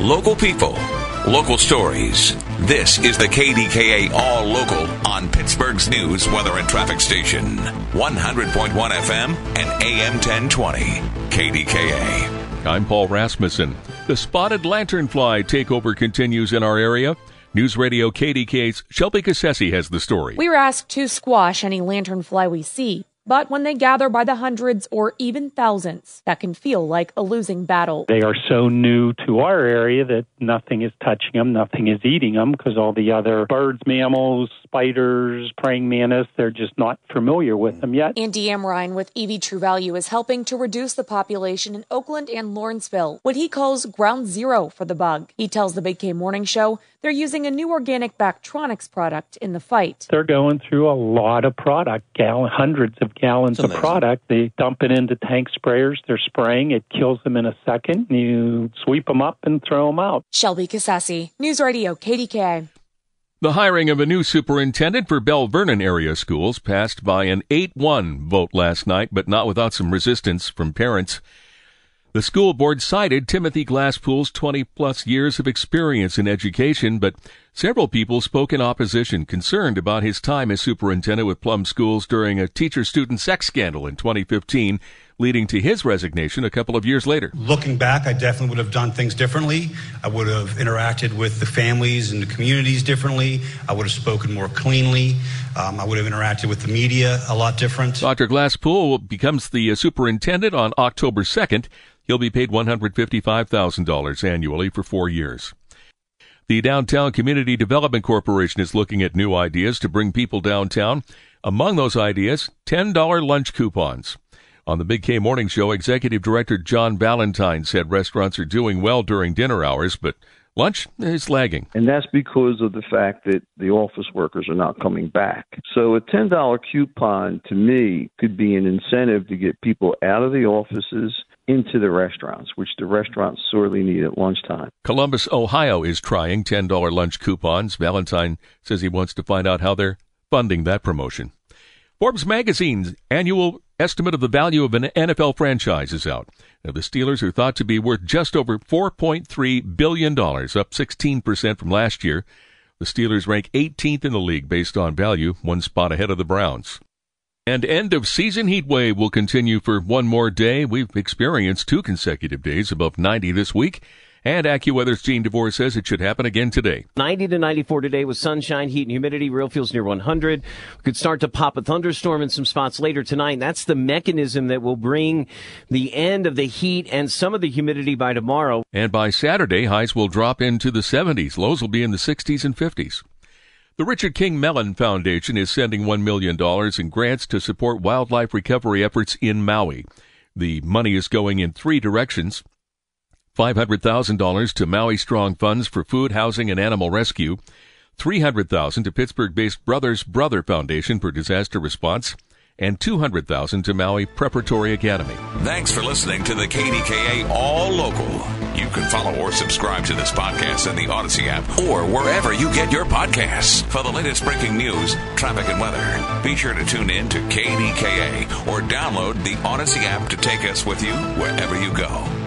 Local people, local stories. This is the KDKA All Local on Pittsburgh's news, weather, and traffic station. 100.1 FM and AM 1020. KDKA. I'm Paul Rasmussen. The spotted lanternfly takeover continues in our area. News Radio KDKA's Shelby Cassesse has the story. We were asked to squash any lanternfly we see. But when they gather by the hundreds or even thousands, that can feel like a losing battle. They are so new to our area that nothing is touching them, nothing is eating them because all the other birds, mammals, spiders, praying mantis, they're just not familiar with them yet. Andy Amrhein with Evey True Value is helping to reduce the population in Oakland and Lawrenceville, what he calls ground zero for the bug. He tells the Big K Morning Show they're using a new organic Bactronix product in the fight. They're going through a lot of product, gallon, hundreds of gallons of product. They dump it into tank sprayers. They're spraying. It kills them in a second. You sweep them up and throw them out. Shelby Cassesse, News Radio, KDKA. The hiring of a new superintendent for Belle Vernon area schools passed by an 8 1 vote last night, but not without some resistance from parents. The school board cited Timothy Glasspool's 20 plus years of experience in education, but several people spoke in opposition, concerned about his time as superintendent with Plum Schools during a teacher student sex scandal in 2015, leading to his resignation a couple of years later. Looking back, I definitely would have done things differently. I would have interacted with the families and the communities differently. I would have spoken more cleanly. Um, I would have interacted with the media a lot different. Dr. Glasspool becomes the uh, superintendent on October 2nd. He'll be paid $155,000 annually for four years. The Downtown Community Development Corporation is looking at new ideas to bring people downtown. Among those ideas, $10 lunch coupons. On the Big K Morning Show, Executive Director John Valentine said restaurants are doing well during dinner hours, but Lunch is lagging. And that's because of the fact that the office workers are not coming back. So a $10 coupon to me could be an incentive to get people out of the offices into the restaurants, which the restaurants sorely need at lunchtime. Columbus, Ohio is trying $10 lunch coupons. Valentine says he wants to find out how they're funding that promotion. Forbes magazine's annual estimate of the value of an NFL franchise is out. Now, the Steelers are thought to be worth just over $4.3 billion, up 16% from last year. The Steelers rank 18th in the league based on value, one spot ahead of the Browns. And end of season heat wave will continue for one more day. We've experienced two consecutive days above 90 this week. And AccuWeather's Gene DeVore says it should happen again today. 90 to 94 today with sunshine, heat, and humidity. Real feels near 100. We could start to pop a thunderstorm in some spots later tonight. That's the mechanism that will bring the end of the heat and some of the humidity by tomorrow. And by Saturday, highs will drop into the 70s. Lows will be in the 60s and 50s. The Richard King Mellon Foundation is sending $1 million in grants to support wildlife recovery efforts in Maui. The money is going in three directions. $500,000 to Maui Strong Funds for food, housing, and animal rescue, $300,000 to Pittsburgh-based Brothers Brother Foundation for disaster response, and 200,000 to Maui Preparatory Academy. Thanks for listening to the KDKA All Local. You can follow or subscribe to this podcast in the Audacy app or wherever you get your podcasts. For the latest breaking news, traffic and weather, be sure to tune in to KDKA or download the Audacy app to take us with you wherever you go.